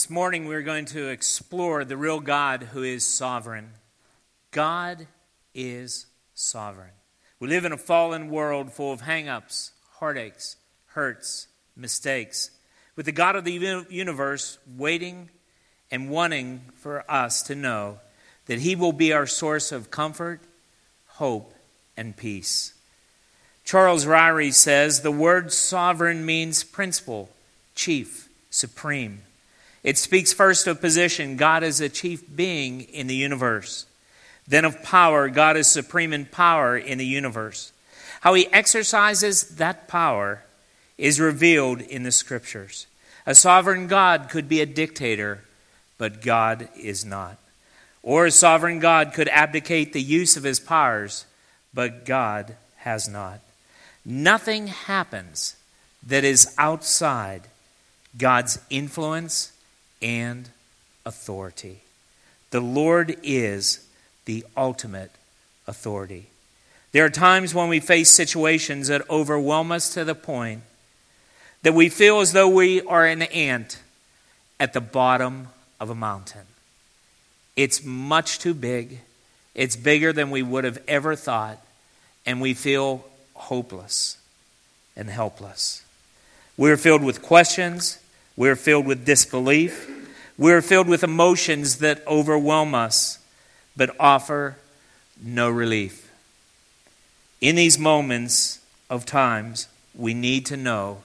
this morning we're going to explore the real God who is sovereign. God is sovereign. We live in a fallen world full of hang ups, heartaches, hurts, mistakes, with the God of the universe waiting and wanting for us to know that He will be our source of comfort, hope, and peace. Charles Ryrie says the word sovereign means principal, chief, supreme. It speaks first of position. God is a chief being in the universe. Then of power. God is supreme in power in the universe. How he exercises that power is revealed in the scriptures. A sovereign God could be a dictator, but God is not. Or a sovereign God could abdicate the use of his powers, but God has not. Nothing happens that is outside God's influence and authority. The Lord is the ultimate authority. There are times when we face situations that overwhelm us to the point that we feel as though we are an ant at the bottom of a mountain. It's much too big, it's bigger than we would have ever thought, and we feel hopeless and helpless. We're filled with questions we're filled with disbelief. We're filled with emotions that overwhelm us but offer no relief. In these moments of times, we need to know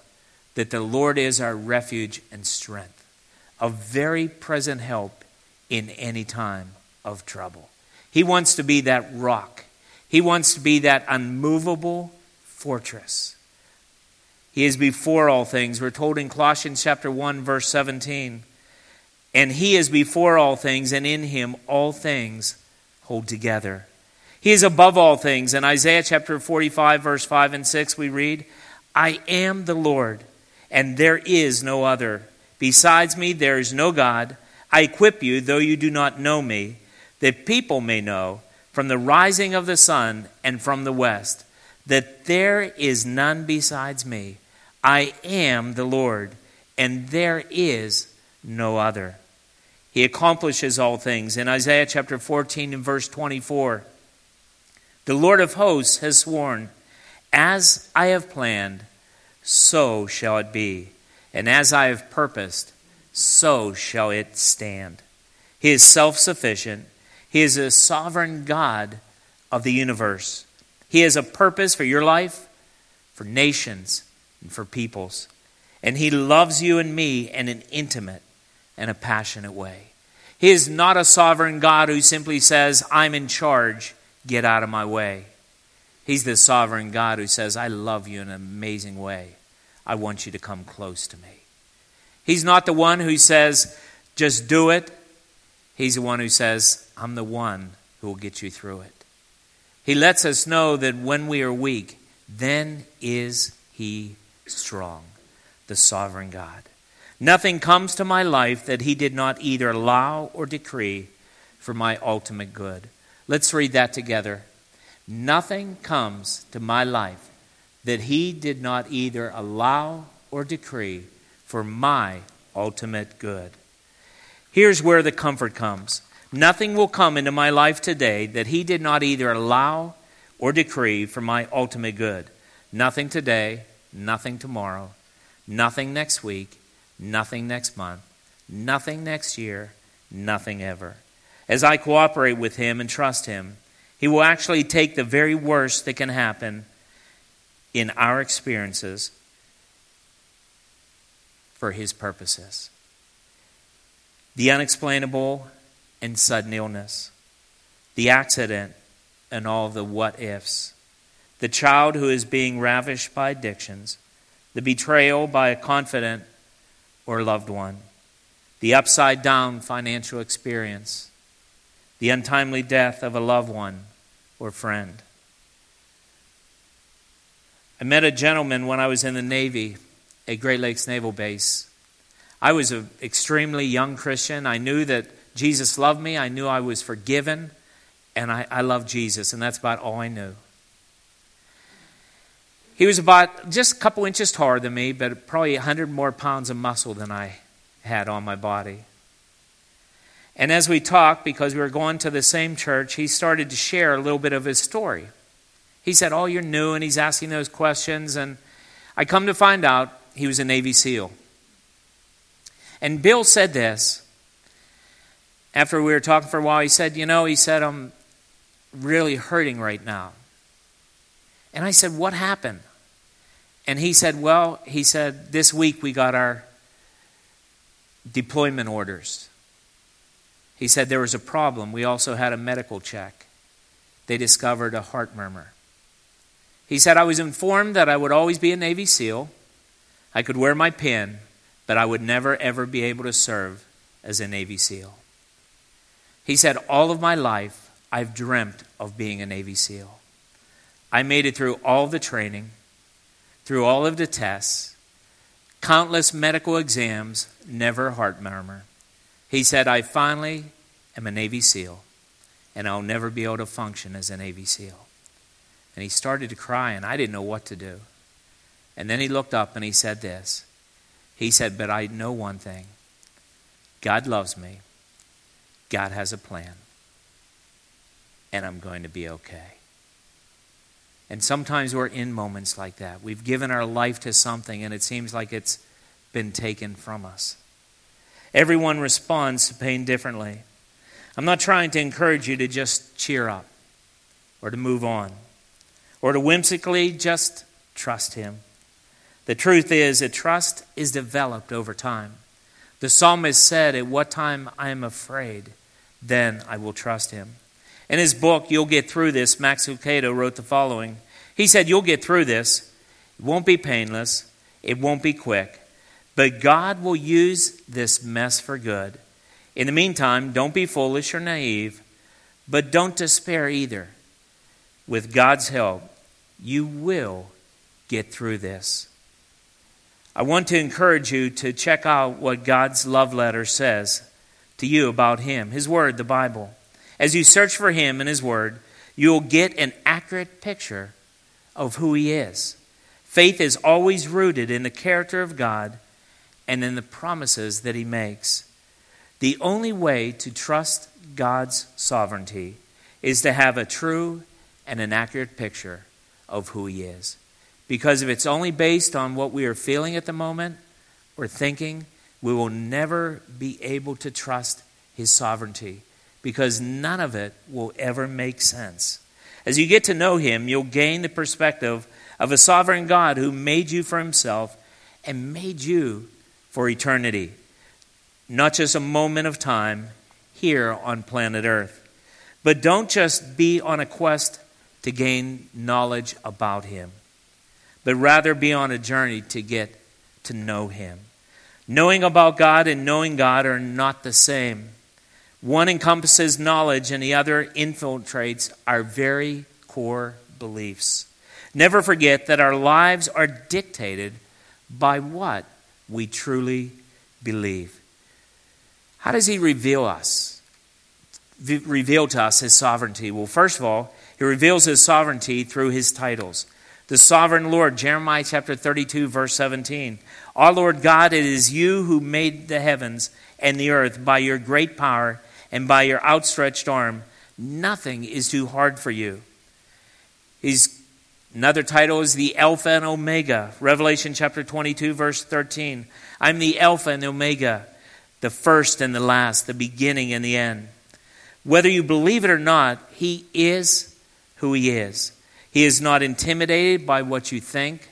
that the Lord is our refuge and strength, a very present help in any time of trouble. He wants to be that rock, He wants to be that unmovable fortress. He is before all things. We're told in Colossians chapter 1 verse 17. And he is before all things and in him all things hold together. He is above all things. In Isaiah chapter 45 verse 5 and 6 we read, I am the Lord and there is no other. Besides me there is no God. I equip you though you do not know me, that people may know from the rising of the sun and from the west that there is none besides me. I am the Lord, and there is no other. He accomplishes all things. In Isaiah chapter 14 and verse 24, the Lord of hosts has sworn, As I have planned, so shall it be, and as I have purposed, so shall it stand. He is self sufficient, He is a sovereign God of the universe. He has a purpose for your life, for nations, and for peoples. And He loves you and me in an intimate and a passionate way. He is not a sovereign God who simply says, I'm in charge, get out of my way. He's the sovereign God who says, I love you in an amazing way. I want you to come close to me. He's not the one who says, just do it. He's the one who says, I'm the one who will get you through it. He lets us know that when we are weak, then is He strong, the sovereign God. Nothing comes to my life that he did not either allow or decree for my ultimate good. Let's read that together. Nothing comes to my life that he did not either allow or decree for my ultimate good. Here's where the comfort comes. Nothing will come into my life today that he did not either allow or decree for my ultimate good. Nothing today, nothing tomorrow, nothing next week, nothing next month, nothing next year, nothing ever. As I cooperate with Him and trust Him, He will actually take the very worst that can happen in our experiences for His purposes. The unexplainable and sudden illness, the accident and all the what ifs the child who is being ravished by addictions, the betrayal by a confidant or loved one, the upside down financial experience, the untimely death of a loved one or friend. I met a gentleman when I was in the Navy at Great Lakes Naval Base. I was an extremely young Christian. I knew that Jesus loved me, I knew I was forgiven, and I, I loved Jesus, and that's about all I knew. He was about just a couple inches taller than me, but probably 100 more pounds of muscle than I had on my body. And as we talked, because we were going to the same church, he started to share a little bit of his story. He said, Oh, you're new, and he's asking those questions. And I come to find out he was a Navy SEAL. And Bill said this after we were talking for a while. He said, You know, he said, I'm really hurting right now. And I said, What happened? And he said, Well, he said, this week we got our deployment orders. He said there was a problem. We also had a medical check. They discovered a heart murmur. He said, I was informed that I would always be a Navy SEAL. I could wear my pin, but I would never, ever be able to serve as a Navy SEAL. He said, All of my life, I've dreamt of being a Navy SEAL. I made it through all the training, through all of the tests, countless medical exams, never heart murmur. He said, I finally am a Navy SEAL, and I'll never be able to function as a Navy SEAL. And he started to cry, and I didn't know what to do. And then he looked up and he said this. He said, But I know one thing God loves me, God has a plan, and I'm going to be okay. And sometimes we're in moments like that. We've given our life to something, and it seems like it's been taken from us. Everyone responds to pain differently. I'm not trying to encourage you to just cheer up or to move on or to whimsically just trust Him. The truth is that trust is developed over time. The psalmist said, At what time I am afraid, then I will trust Him. In his book, You'll Get Through This, Max Lucado wrote the following He said, You'll get through this. It won't be painless, it won't be quick. But God will use this mess for good. In the meantime, don't be foolish or naive, but don't despair either. With God's help, you will get through this. I want to encourage you to check out what God's love letter says to you about Him, His Word, the Bible. As you search for Him in His Word, you'll get an accurate picture of who He is. Faith is always rooted in the character of God and in the promises that He makes. The only way to trust God's sovereignty is to have a true and an accurate picture of who He is. Because if it's only based on what we are feeling at the moment or thinking, we will never be able to trust His sovereignty because none of it will ever make sense. As you get to know Him, you'll gain the perspective of a sovereign God who made you for Himself and made you for eternity, not just a moment of time here on planet Earth. But don't just be on a quest to gain knowledge about Him, but rather be on a journey to get to know Him. Knowing about God and knowing God are not the same. One encompasses knowledge, and the other infiltrates our very core beliefs. Never forget that our lives are dictated by what we truly believe. How does he reveal us? reveal to us his sovereignty? Well, first of all, he reveals his sovereignty through his titles. The sovereign Lord, Jeremiah chapter 32, verse 17. Our Lord God, it is you who made the heavens and the earth by your great power and by your outstretched arm. Nothing is too hard for you. He's Another title is the Alpha and Omega. Revelation chapter 22, verse 13. I'm the Alpha and the Omega, the first and the last, the beginning and the end. Whether you believe it or not, He is who He is. He is not intimidated by what you think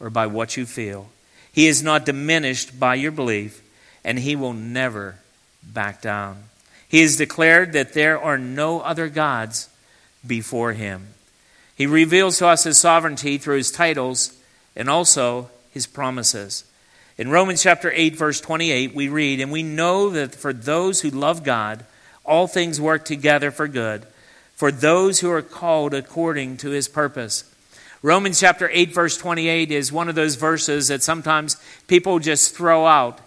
or by what you feel. He is not diminished by your belief, and He will never back down. He has declared that there are no other gods before Him. He reveals to us his sovereignty through his titles and also his promises. In Romans chapter 8 verse 28 we read, "And we know that for those who love God, all things work together for good, for those who are called according to his purpose." Romans chapter 8 verse 28 is one of those verses that sometimes people just throw out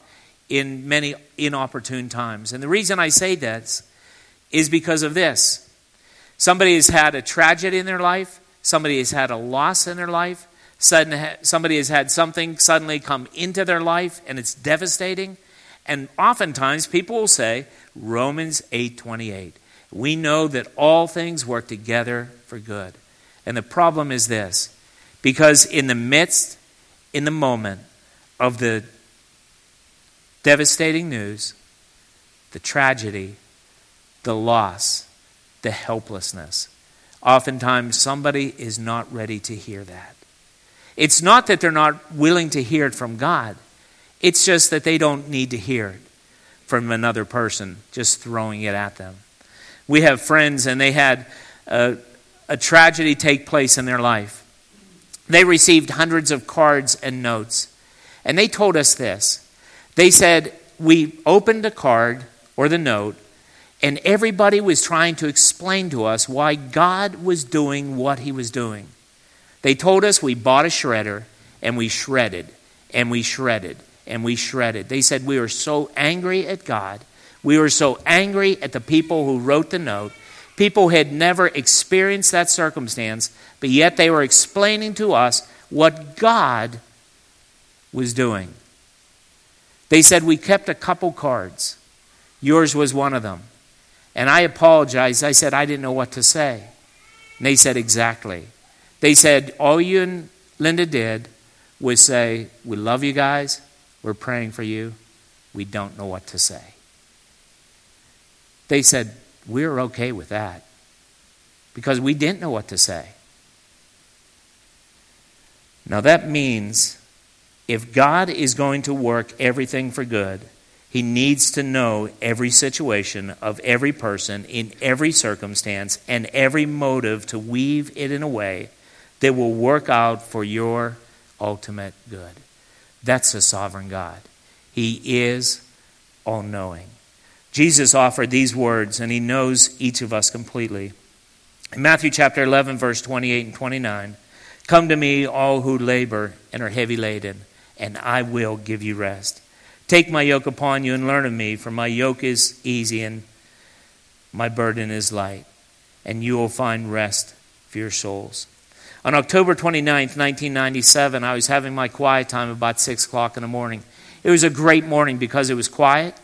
in many inopportune times. And the reason I say this is because of this. Somebody has had a tragedy in their life, somebody has had a loss in their life, somebody has had something suddenly come into their life and it's devastating, And oftentimes people will say Romans 8:28. We know that all things work together for good. And the problem is this because in the midst, in the moment of the devastating news, the tragedy, the loss, the helplessness, oftentimes somebody is not ready to hear that. It's not that they're not willing to hear it from God, it's just that they don't need to hear it from another person just throwing it at them. We have friends, and they had a, a tragedy take place in their life. They received hundreds of cards and notes, and they told us this. They said, We opened a card or the note, and everybody was trying to explain to us why God was doing what he was doing. They told us we bought a shredder, and we shredded, and we shredded, and we shredded. They said we were so angry at God. We were so angry at the people who wrote the note. People had never experienced that circumstance, but yet they were explaining to us what God was doing. They said we kept a couple cards. Yours was one of them. And I apologized. I said I didn't know what to say. And they said exactly. They said all you and Linda did was say, We love you guys. We're praying for you. We don't know what to say. They said, We're okay with that because we didn't know what to say. Now that means if God is going to work everything for good, he needs to know every situation of every person in every circumstance and every motive to weave it in a way that will work out for your ultimate good. That's a sovereign God. He is all knowing. Jesus offered these words, and he knows each of us completely. In Matthew chapter 11, verse 28 and 29, Come to me, all who labor and are heavy laden, and I will give you rest. Take my yoke upon you and learn of me, for my yoke is easy and my burden is light, and you will find rest for your souls. On October 29th, 1997, I was having my quiet time about 6 o'clock in the morning. It was a great morning because it was quiet,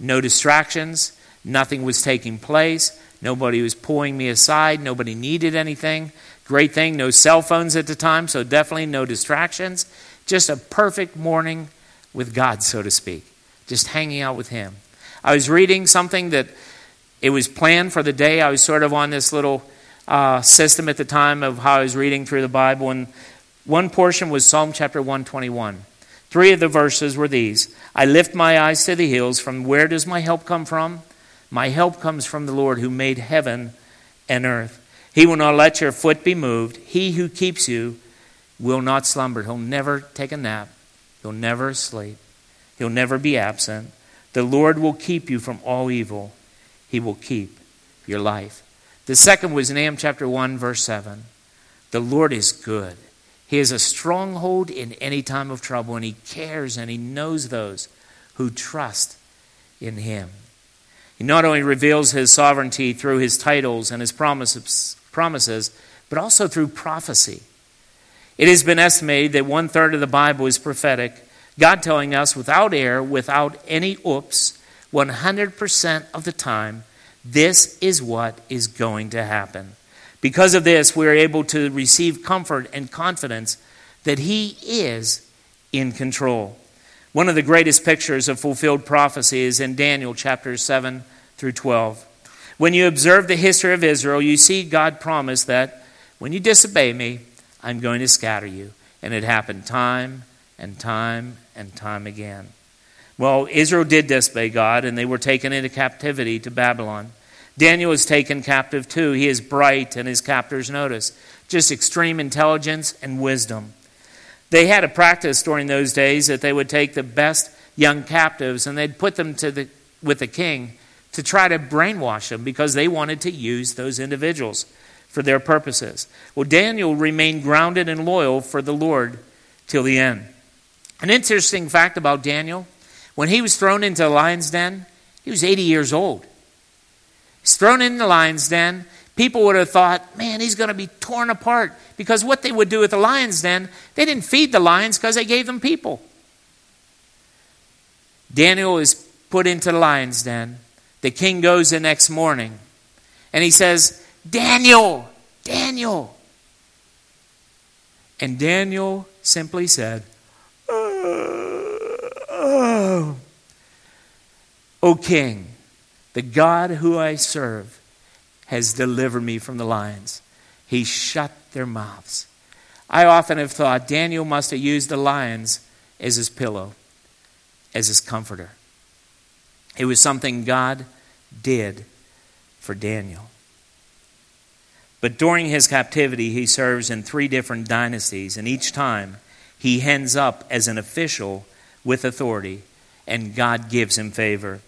no distractions, nothing was taking place, nobody was pulling me aside, nobody needed anything. Great thing, no cell phones at the time, so definitely no distractions. Just a perfect morning with God, so to speak, just hanging out with Him. I was reading something that it was planned for the day. I was sort of on this little uh, system at the time of how I was reading through the Bible, and one portion was Psalm chapter 121. Three of the verses were these I lift my eyes to the hills. From where does my help come from? My help comes from the Lord who made heaven and earth. He will not let your foot be moved. He who keeps you will not slumber. He'll never take a nap. He'll never sleep. He'll never be absent. The Lord will keep you from all evil. He will keep your life. The second was Nahum chapter 1, verse 7. The Lord is good. He is a stronghold in any time of trouble, and He cares and He knows those who trust in Him. He not only reveals His sovereignty through His titles and His promises, promises but also through prophecy. It has been estimated that one third of the Bible is prophetic, God telling us without error, without any oops, 100% of the time this is what is going to happen. Because of this, we are able to receive comfort and confidence that He is in control. One of the greatest pictures of fulfilled prophecy is in Daniel chapters 7 through 12. When you observe the history of Israel, you see God promise that when you disobey me, I'm going to scatter you. And it happened time and time and time again. Well, Israel did disobey God, and they were taken into captivity to Babylon. Daniel was taken captive too. He is bright, and his captors notice. Just extreme intelligence and wisdom. They had a practice during those days that they would take the best young captives and they'd put them to the, with the king to try to brainwash them because they wanted to use those individuals for their purposes. Well, Daniel remained grounded and loyal for the Lord till the end. An interesting fact about Daniel when he was thrown into the lion's den, he was 80 years old. He's thrown in the lion's den. People would have thought, man, he's going to be torn apart. Because what they would do with the lion's den, they didn't feed the lions because they gave them people. Daniel is put into the lion's den. The king goes the next morning and he says, Daniel, Daniel. And Daniel simply said, oh, O king, the God who I serve has delivered me from the lions. He shut their mouths. I often have thought Daniel must have used the lions as his pillow, as his comforter. It was something God did for Daniel. But during his captivity, he serves in three different dynasties, and each time he ends up as an official with authority, and God gives him favor.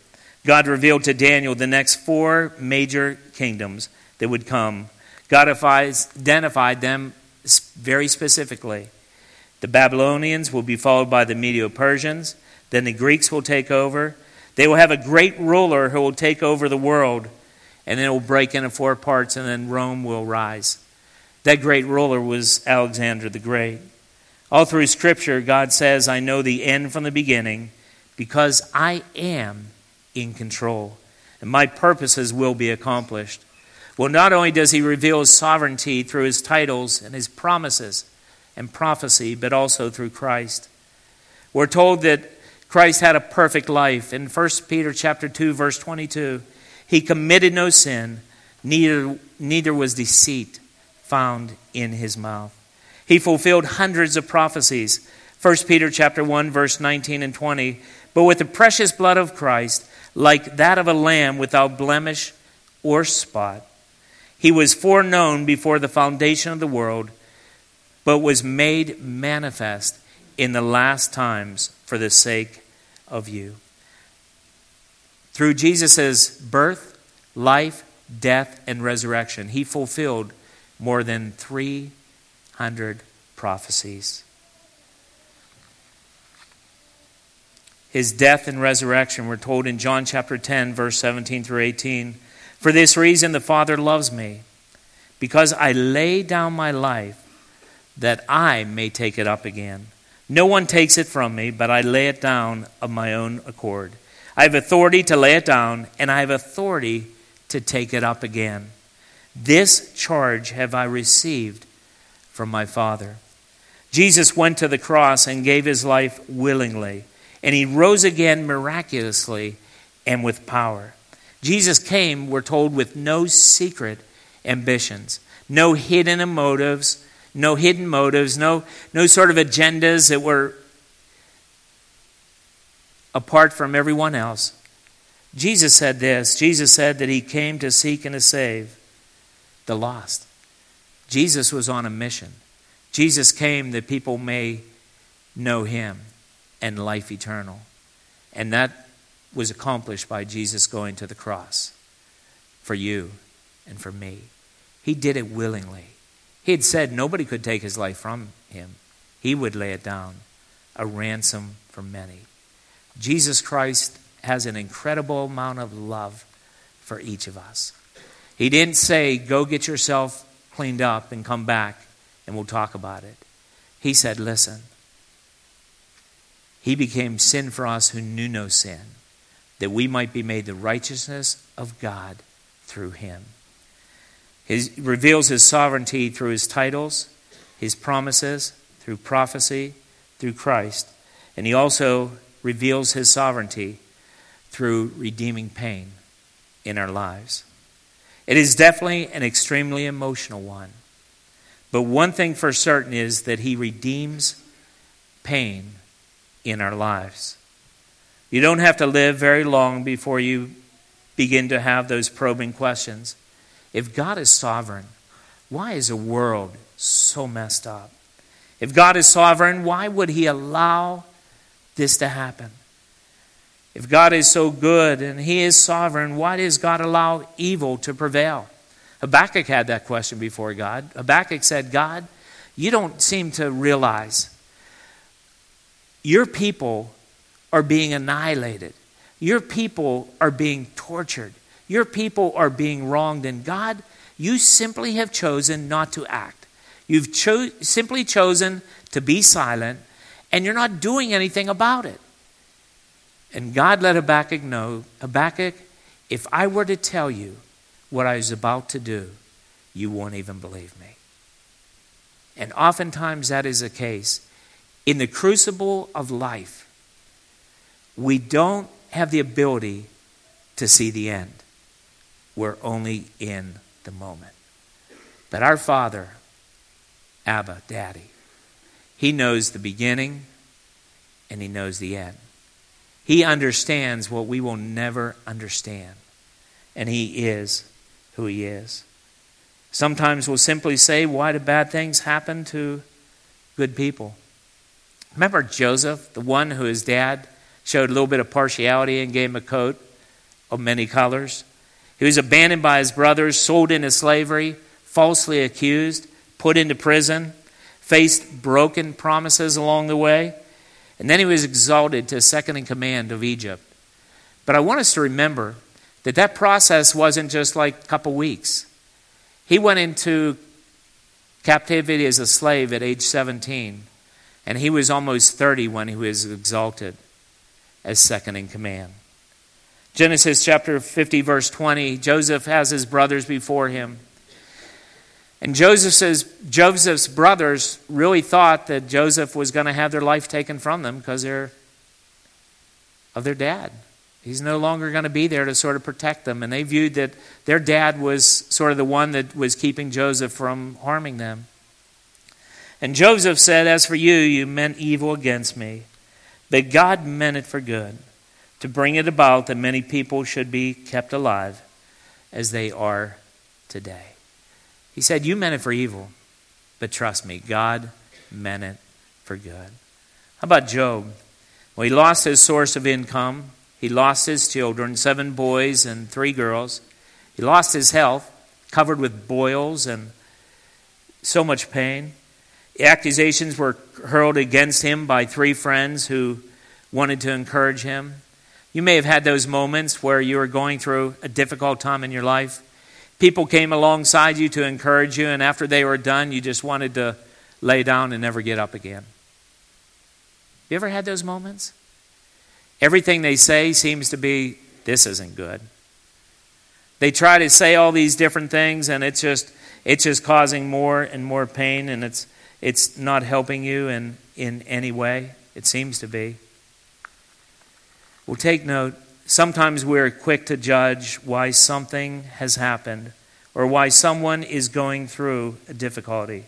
God revealed to Daniel the next four major kingdoms that would come. God identified them very specifically. The Babylonians will be followed by the Medo Persians, then the Greeks will take over. They will have a great ruler who will take over the world, and then it will break into four parts, and then Rome will rise. That great ruler was Alexander the Great. All through Scripture, God says, I know the end from the beginning because I am in control, and my purposes will be accomplished. Well, not only does he reveal his sovereignty through his titles and his promises and prophecy, but also through Christ. We're told that Christ had a perfect life. In 1 Peter chapter 2 verse 22, he committed no sin, neither neither was deceit found in his mouth. He fulfilled hundreds of prophecies. 1 Peter chapter 1 verse 19 and 20, but with the precious blood of Christ, like that of a lamb without blemish or spot, he was foreknown before the foundation of the world, but was made manifest in the last times for the sake of you. Through Jesus' birth, life, death, and resurrection, he fulfilled more than 300 prophecies. His death and resurrection were told in John chapter 10, verse 17 through 18. For this reason, the Father loves me, because I lay down my life that I may take it up again. No one takes it from me, but I lay it down of my own accord. I have authority to lay it down, and I have authority to take it up again. This charge have I received from my Father. Jesus went to the cross and gave his life willingly, and he rose again miraculously and with power. Jesus came, we're told, with no secret ambitions, no hidden motives, no hidden motives, no, no sort of agendas that were apart from everyone else. Jesus said this Jesus said that he came to seek and to save the lost. Jesus was on a mission. Jesus came that people may know him and life eternal. And that was accomplished by Jesus going to the cross for you and for me. He did it willingly. He had said nobody could take his life from him, he would lay it down, a ransom for many. Jesus Christ has an incredible amount of love for each of us. He didn't say, Go get yourself cleaned up and come back and we'll talk about it. He said, Listen. He became sin for us who knew no sin that we might be made the righteousness of God through him. He reveals his sovereignty through his titles, his promises, through prophecy, through Christ. And he also reveals his sovereignty through redeeming pain in our lives. It is definitely an extremely emotional one. But one thing for certain is that he redeems pain in our lives. You don't have to live very long before you begin to have those probing questions. If God is sovereign, why is the world so messed up? If God is sovereign, why would He allow this to happen? If God is so good and He is sovereign, why does God allow evil to prevail? Habakkuk had that question before God. Habakkuk said, God, you don't seem to realize your people are being annihilated. Your people are being tortured. Your people are being wronged. And God, you simply have chosen not to act. You've cho- simply chosen to be silent, and you're not doing anything about it. And God let Habakkuk know Habakkuk, if I were to tell you what I was about to do, you won't even believe me. And oftentimes that is the case. In the crucible of life, we don't have the ability to see the end. We're only in the moment. But our Father, Abba, Daddy, He knows the beginning and He knows the end. He understands what we will never understand. And He is who He is. Sometimes we'll simply say, Why do bad things happen to good people? Remember Joseph, the one who his dad showed a little bit of partiality and gave him a coat of many colors? He was abandoned by his brothers, sold into slavery, falsely accused, put into prison, faced broken promises along the way, and then he was exalted to second in command of Egypt. But I want us to remember that that process wasn't just like a couple weeks. He went into captivity as a slave at age 17, and he was almost 30 when he was exalted as second in command. Genesis chapter 50, verse 20 Joseph has his brothers before him. And Joseph says, Joseph's brothers really thought that Joseph was going to have their life taken from them because they're of their dad. He's no longer going to be there to sort of protect them. And they viewed that their dad was sort of the one that was keeping Joseph from harming them. And Joseph said, As for you, you meant evil against me, but God meant it for good to bring it about that many people should be kept alive as they are today. He said, You meant it for evil, but trust me, God meant it for good. How about Job? Well, he lost his source of income. He lost his children, seven boys and three girls. He lost his health, covered with boils and so much pain. Accusations were hurled against him by three friends who wanted to encourage him. You may have had those moments where you were going through a difficult time in your life. People came alongside you to encourage you, and after they were done, you just wanted to lay down and never get up again. You ever had those moments? Everything they say seems to be, this isn't good. They try to say all these different things, and it's just it's just causing more and more pain, and it's it's not helping you in, in any way. It seems to be. Well, take note. Sometimes we're quick to judge why something has happened or why someone is going through a difficulty.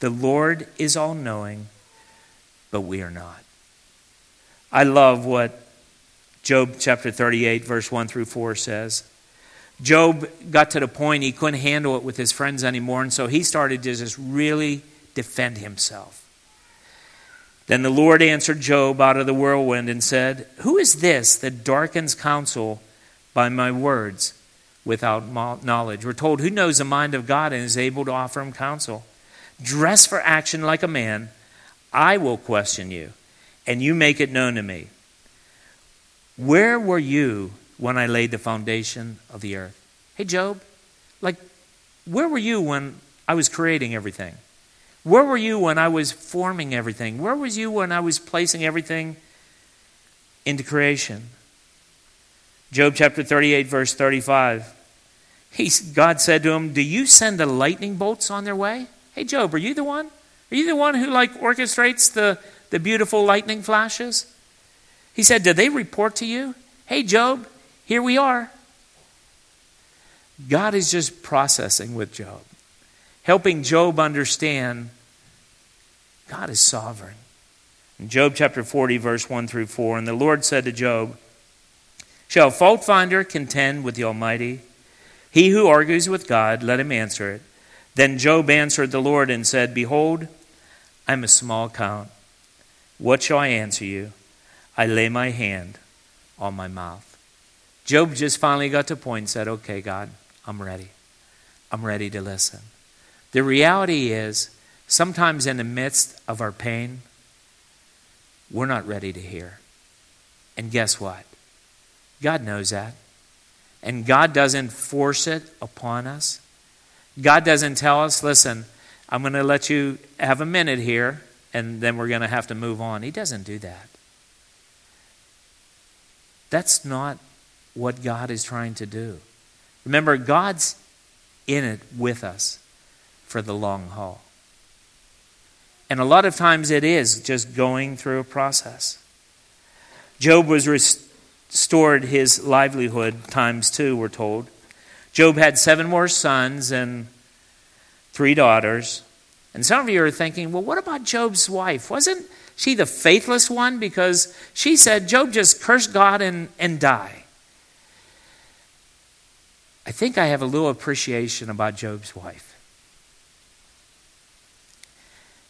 The Lord is all knowing, but we are not. I love what Job chapter 38, verse 1 through 4 says. Job got to the point he couldn't handle it with his friends anymore, and so he started to just really defend himself. Then the Lord answered Job out of the whirlwind and said, Who is this that darkens counsel by my words without knowledge? We're told, Who knows the mind of God and is able to offer him counsel? Dress for action like a man. I will question you, and you make it known to me. Where were you when I laid the foundation of the earth? Hey, Job, like, where were you when I was creating everything? Where were you when I was forming everything? Where was you when I was placing everything into creation? Job chapter 38, verse 35. He, God said to him, Do you send the lightning bolts on their way? Hey, Job, are you the one? Are you the one who like orchestrates the, the beautiful lightning flashes? He said, Did they report to you? Hey, Job, here we are. God is just processing with Job, helping Job understand God is sovereign. In Job chapter 40, verse 1 through 4, and the Lord said to Job, Shall a fault finder contend with the Almighty? He who argues with God, let him answer it. Then Job answered the Lord and said, Behold, I am a small count. What shall I answer you? I lay my hand on my mouth. Job just finally got to point and said, Okay, God, I'm ready. I'm ready to listen. The reality is, Sometimes, in the midst of our pain, we're not ready to hear. And guess what? God knows that. And God doesn't force it upon us. God doesn't tell us, listen, I'm going to let you have a minute here, and then we're going to have to move on. He doesn't do that. That's not what God is trying to do. Remember, God's in it with us for the long haul. And a lot of times it is just going through a process. Job was restored his livelihood times two, we're told. Job had seven more sons and three daughters. And some of you are thinking, well, what about Job's wife? Wasn't she the faithless one? Because she said, Job just cursed God and, and die. I think I have a little appreciation about Job's wife.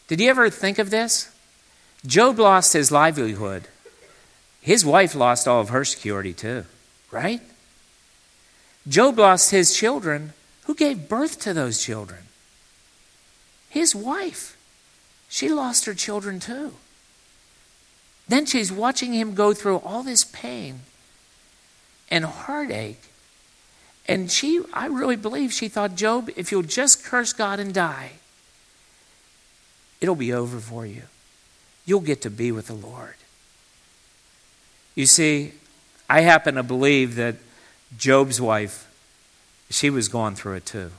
Did you ever think of this? Job lost his livelihood. His wife lost all of her security too, right? Job lost his children. Who gave birth to those children? His wife. She lost her children too. Then she's watching him go through all this pain and heartache and she, I really believe she thought, Job, if you'll just curse God and die, it'll be over for you. You'll get to be with the Lord. You see, I happen to believe that Job's wife, she was going through it too.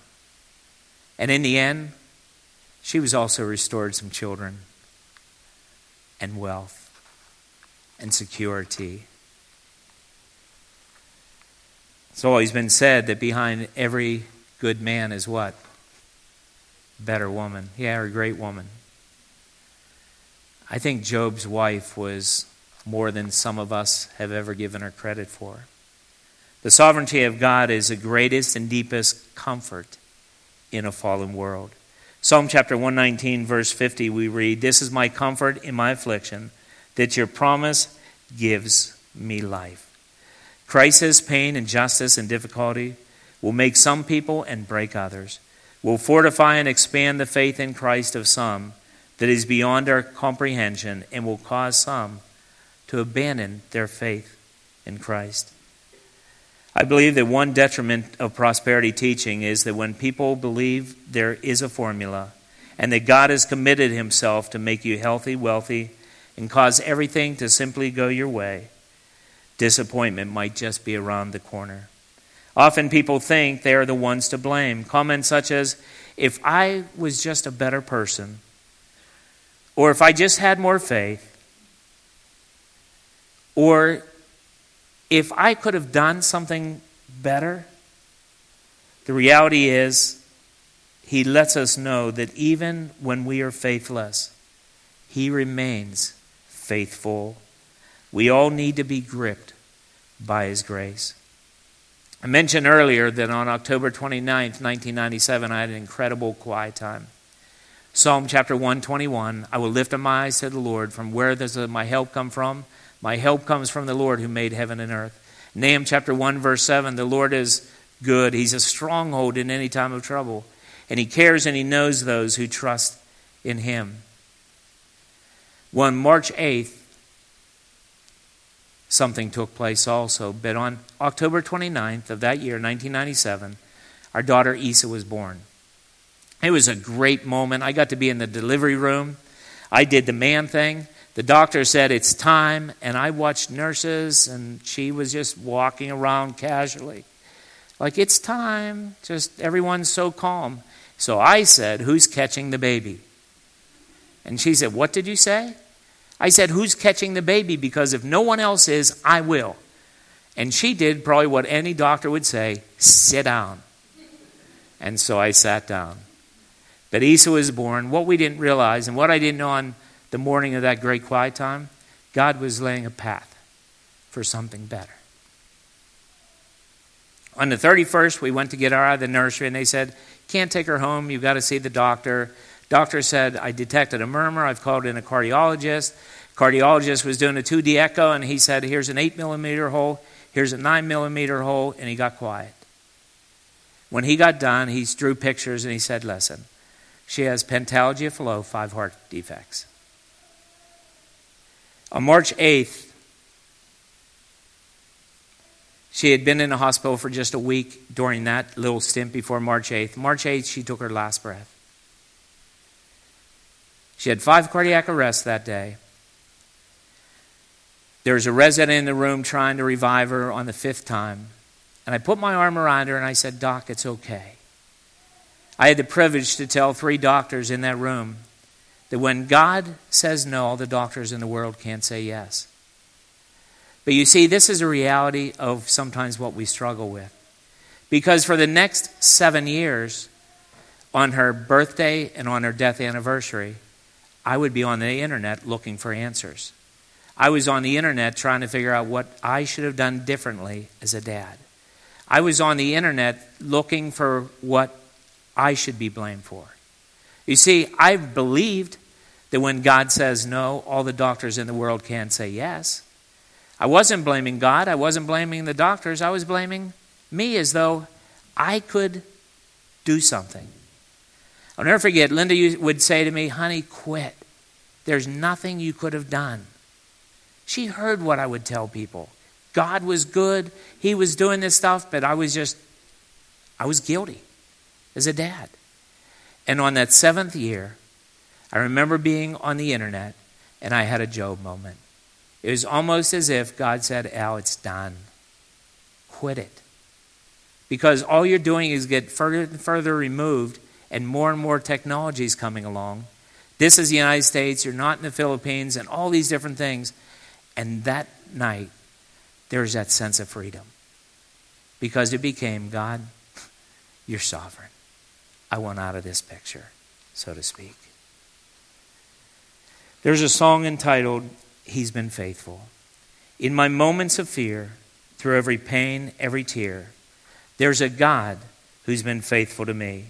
And in the end, she was also restored some children and wealth and security It's always been said that behind every good man is what? Better woman. Yeah, or a great woman. I think Job's wife was more than some of us have ever given her credit for. The sovereignty of God is the greatest and deepest comfort in a fallen world. Psalm chapter 119, verse 50, we read, This is my comfort in my affliction, that your promise gives me life. Crisis, pain, injustice, and difficulty will make some people and break others, will fortify and expand the faith in Christ of some that is beyond our comprehension, and will cause some to abandon their faith in Christ. I believe that one detriment of prosperity teaching is that when people believe there is a formula and that God has committed himself to make you healthy, wealthy, and cause everything to simply go your way, disappointment might just be around the corner. Often people think they are the ones to blame. Comments such as, if I was just a better person, or if I just had more faith, or if I could have done something better. The reality is, He lets us know that even when we are faithless, He remains faithful we all need to be gripped by His grace. I mentioned earlier that on October 29th, 1997, I had an incredible quiet time. Psalm chapter 121 I will lift up my eyes to the Lord. From where does my help come from? My help comes from the Lord who made heaven and earth. Nahum chapter 1, verse 7 The Lord is good. He's a stronghold in any time of trouble. And He cares and He knows those who trust in Him. One March 8th, something took place also. But on October 29th of that year, 1997, our daughter Isa was born. It was a great moment. I got to be in the delivery room. I did the man thing. The doctor said, It's time. And I watched nurses, and she was just walking around casually. Like, it's time. Just everyone's so calm. So I said, Who's catching the baby? And she said, What did you say? I said, Who's catching the baby? Because if no one else is, I will. And she did probably what any doctor would say sit down. And so I sat down. But Isa was born. What we didn't realize, and what I didn't know on the morning of that great quiet time, God was laying a path for something better. On the 31st, we went to get her out of the nursery, and they said, Can't take her home. You've got to see the doctor. Doctor said, I detected a murmur. I've called in a cardiologist. Cardiologist was doing a 2D echo, and he said, Here's an 8 millimeter hole, here's a 9 millimeter hole, and he got quiet. When he got done, he drew pictures and he said, Listen, she has pentalogy of Fallot, five heart defects. On March 8th, she had been in the hospital for just a week during that little stint before March 8th. March 8th, she took her last breath. She had five cardiac arrests that day. There was a resident in the room trying to revive her on the fifth time. And I put my arm around her and I said, Doc, it's okay. I had the privilege to tell three doctors in that room that when God says no, all the doctors in the world can't say yes. But you see, this is a reality of sometimes what we struggle with. Because for the next seven years, on her birthday and on her death anniversary, I would be on the internet looking for answers. I was on the internet trying to figure out what I should have done differently as a dad. I was on the internet looking for what I should be blamed for. You see, I've believed that when God says no, all the doctors in the world can say yes. I wasn't blaming God. I wasn't blaming the doctors. I was blaming me as though I could do something. I'll never forget, Linda would say to me, honey, quit. There's nothing you could have done. She heard what I would tell people. God was good. He was doing this stuff, but I was just, I was guilty as a dad. And on that seventh year, I remember being on the internet and I had a Job moment. It was almost as if God said, Al, it's done. Quit it. Because all you're doing is get further and further removed and more and more technology is coming along. This is the United States, you're not in the Philippines, and all these different things. And that night, there's that sense of freedom. Because it became God, you're sovereign. I want out of this picture, so to speak. There's a song entitled, He's Been Faithful. In my moments of fear, through every pain, every tear, there's a God who's been faithful to me.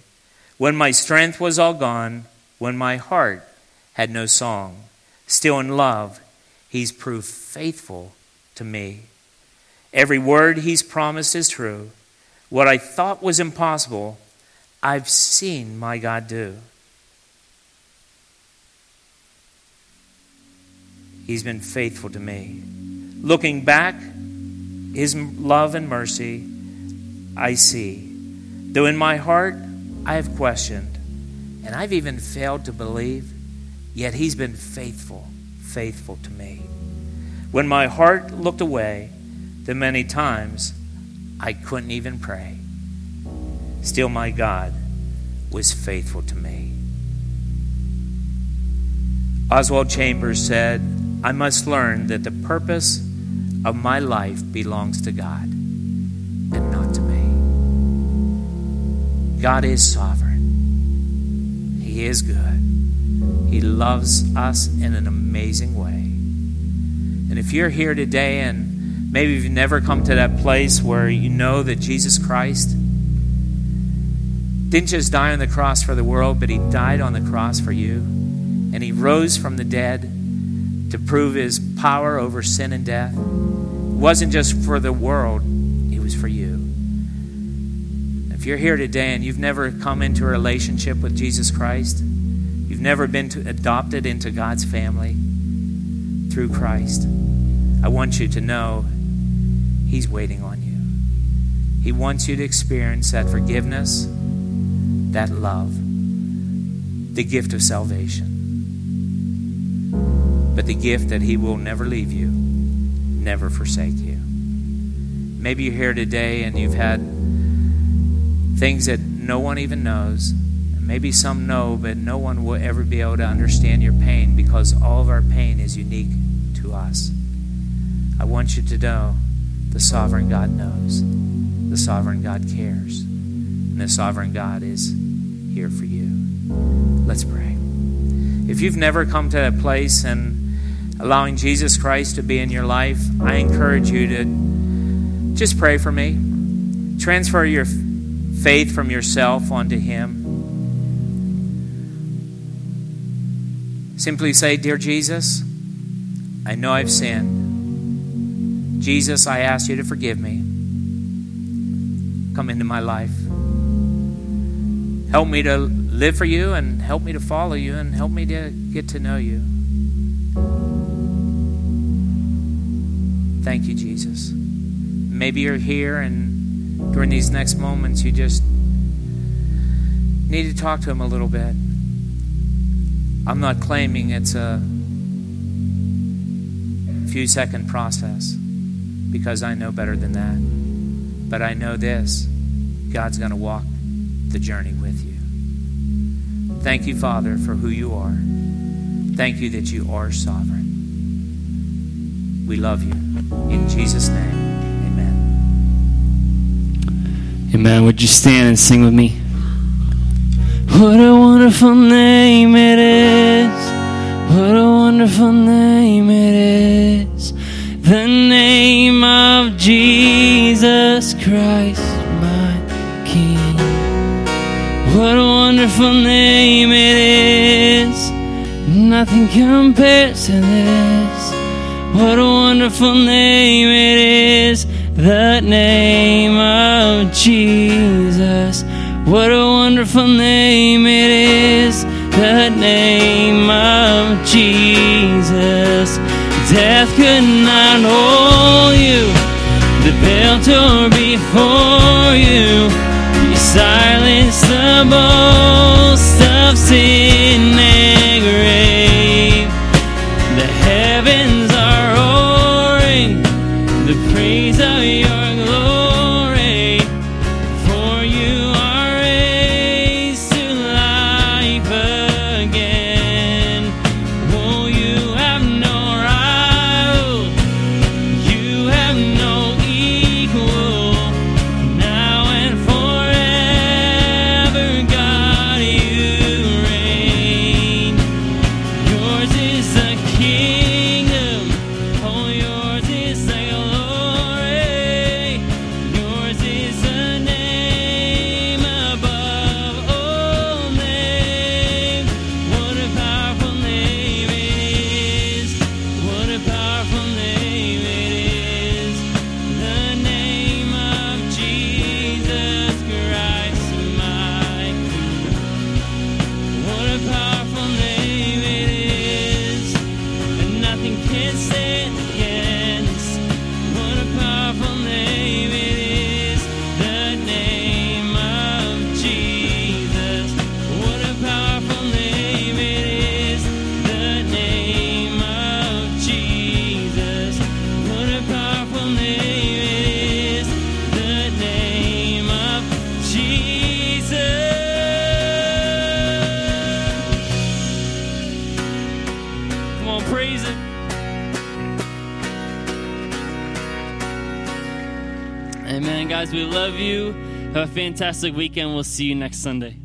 When my strength was all gone, when my heart had no song, still in love, He's proved faithful to me. Every word He's promised is true. What I thought was impossible, I've seen my God do. He's been faithful to me. Looking back, His love and mercy, I see. Though in my heart, I have questioned, and I've even failed to believe, yet He's been faithful, faithful to me. When my heart looked away, the many times I couldn't even pray, still my God was faithful to me. Oswald Chambers said, I must learn that the purpose of my life belongs to God and not to me. God is sovereign. He is good. He loves us in an amazing way. And if you're here today and maybe you've never come to that place where you know that Jesus Christ didn't just die on the cross for the world, but he died on the cross for you. And he rose from the dead to prove his power over sin and death. It wasn't just for the world, it was for you. If you're here today and you've never come into a relationship with Jesus Christ, you've never been adopted into God's family through Christ, I want you to know He's waiting on you. He wants you to experience that forgiveness, that love, the gift of salvation. But the gift that He will never leave you, never forsake you. Maybe you're here today and you've had things that no one even knows. Maybe some know, but no one will ever be able to understand your pain because all of our pain is unique to us. I want you to know the sovereign God knows, the sovereign God cares, and the sovereign God is here for you. Let's pray. If you've never come to that place and allowing Jesus Christ to be in your life, I encourage you to just pray for me. Transfer your faith from yourself onto Him. Simply say, Dear Jesus, I know I've sinned. Jesus, I ask you to forgive me. Come into my life. Help me to live for you and help me to follow you and help me to get to know you. Thank you, Jesus. Maybe you're here and during these next moments, you just need to talk to him a little bit. I'm not claiming it's a few second process because I know better than that. But I know this God's going to walk the journey with you. Thank you, Father, for who you are. Thank you that you are sovereign. We love you. In Jesus' name, amen. Amen. Would you stand and sing with me? What a wonderful name it is. What a wonderful name it is. The name of Jesus Christ, What a wonderful name it is. Nothing compares to this. What a wonderful name it is. The name of Jesus. What a wonderful name it is. The name of Jesus. Death could not hold you. The veil tore before you. You silenced the boast of sin Have a fantastic weekend. We'll see you next Sunday.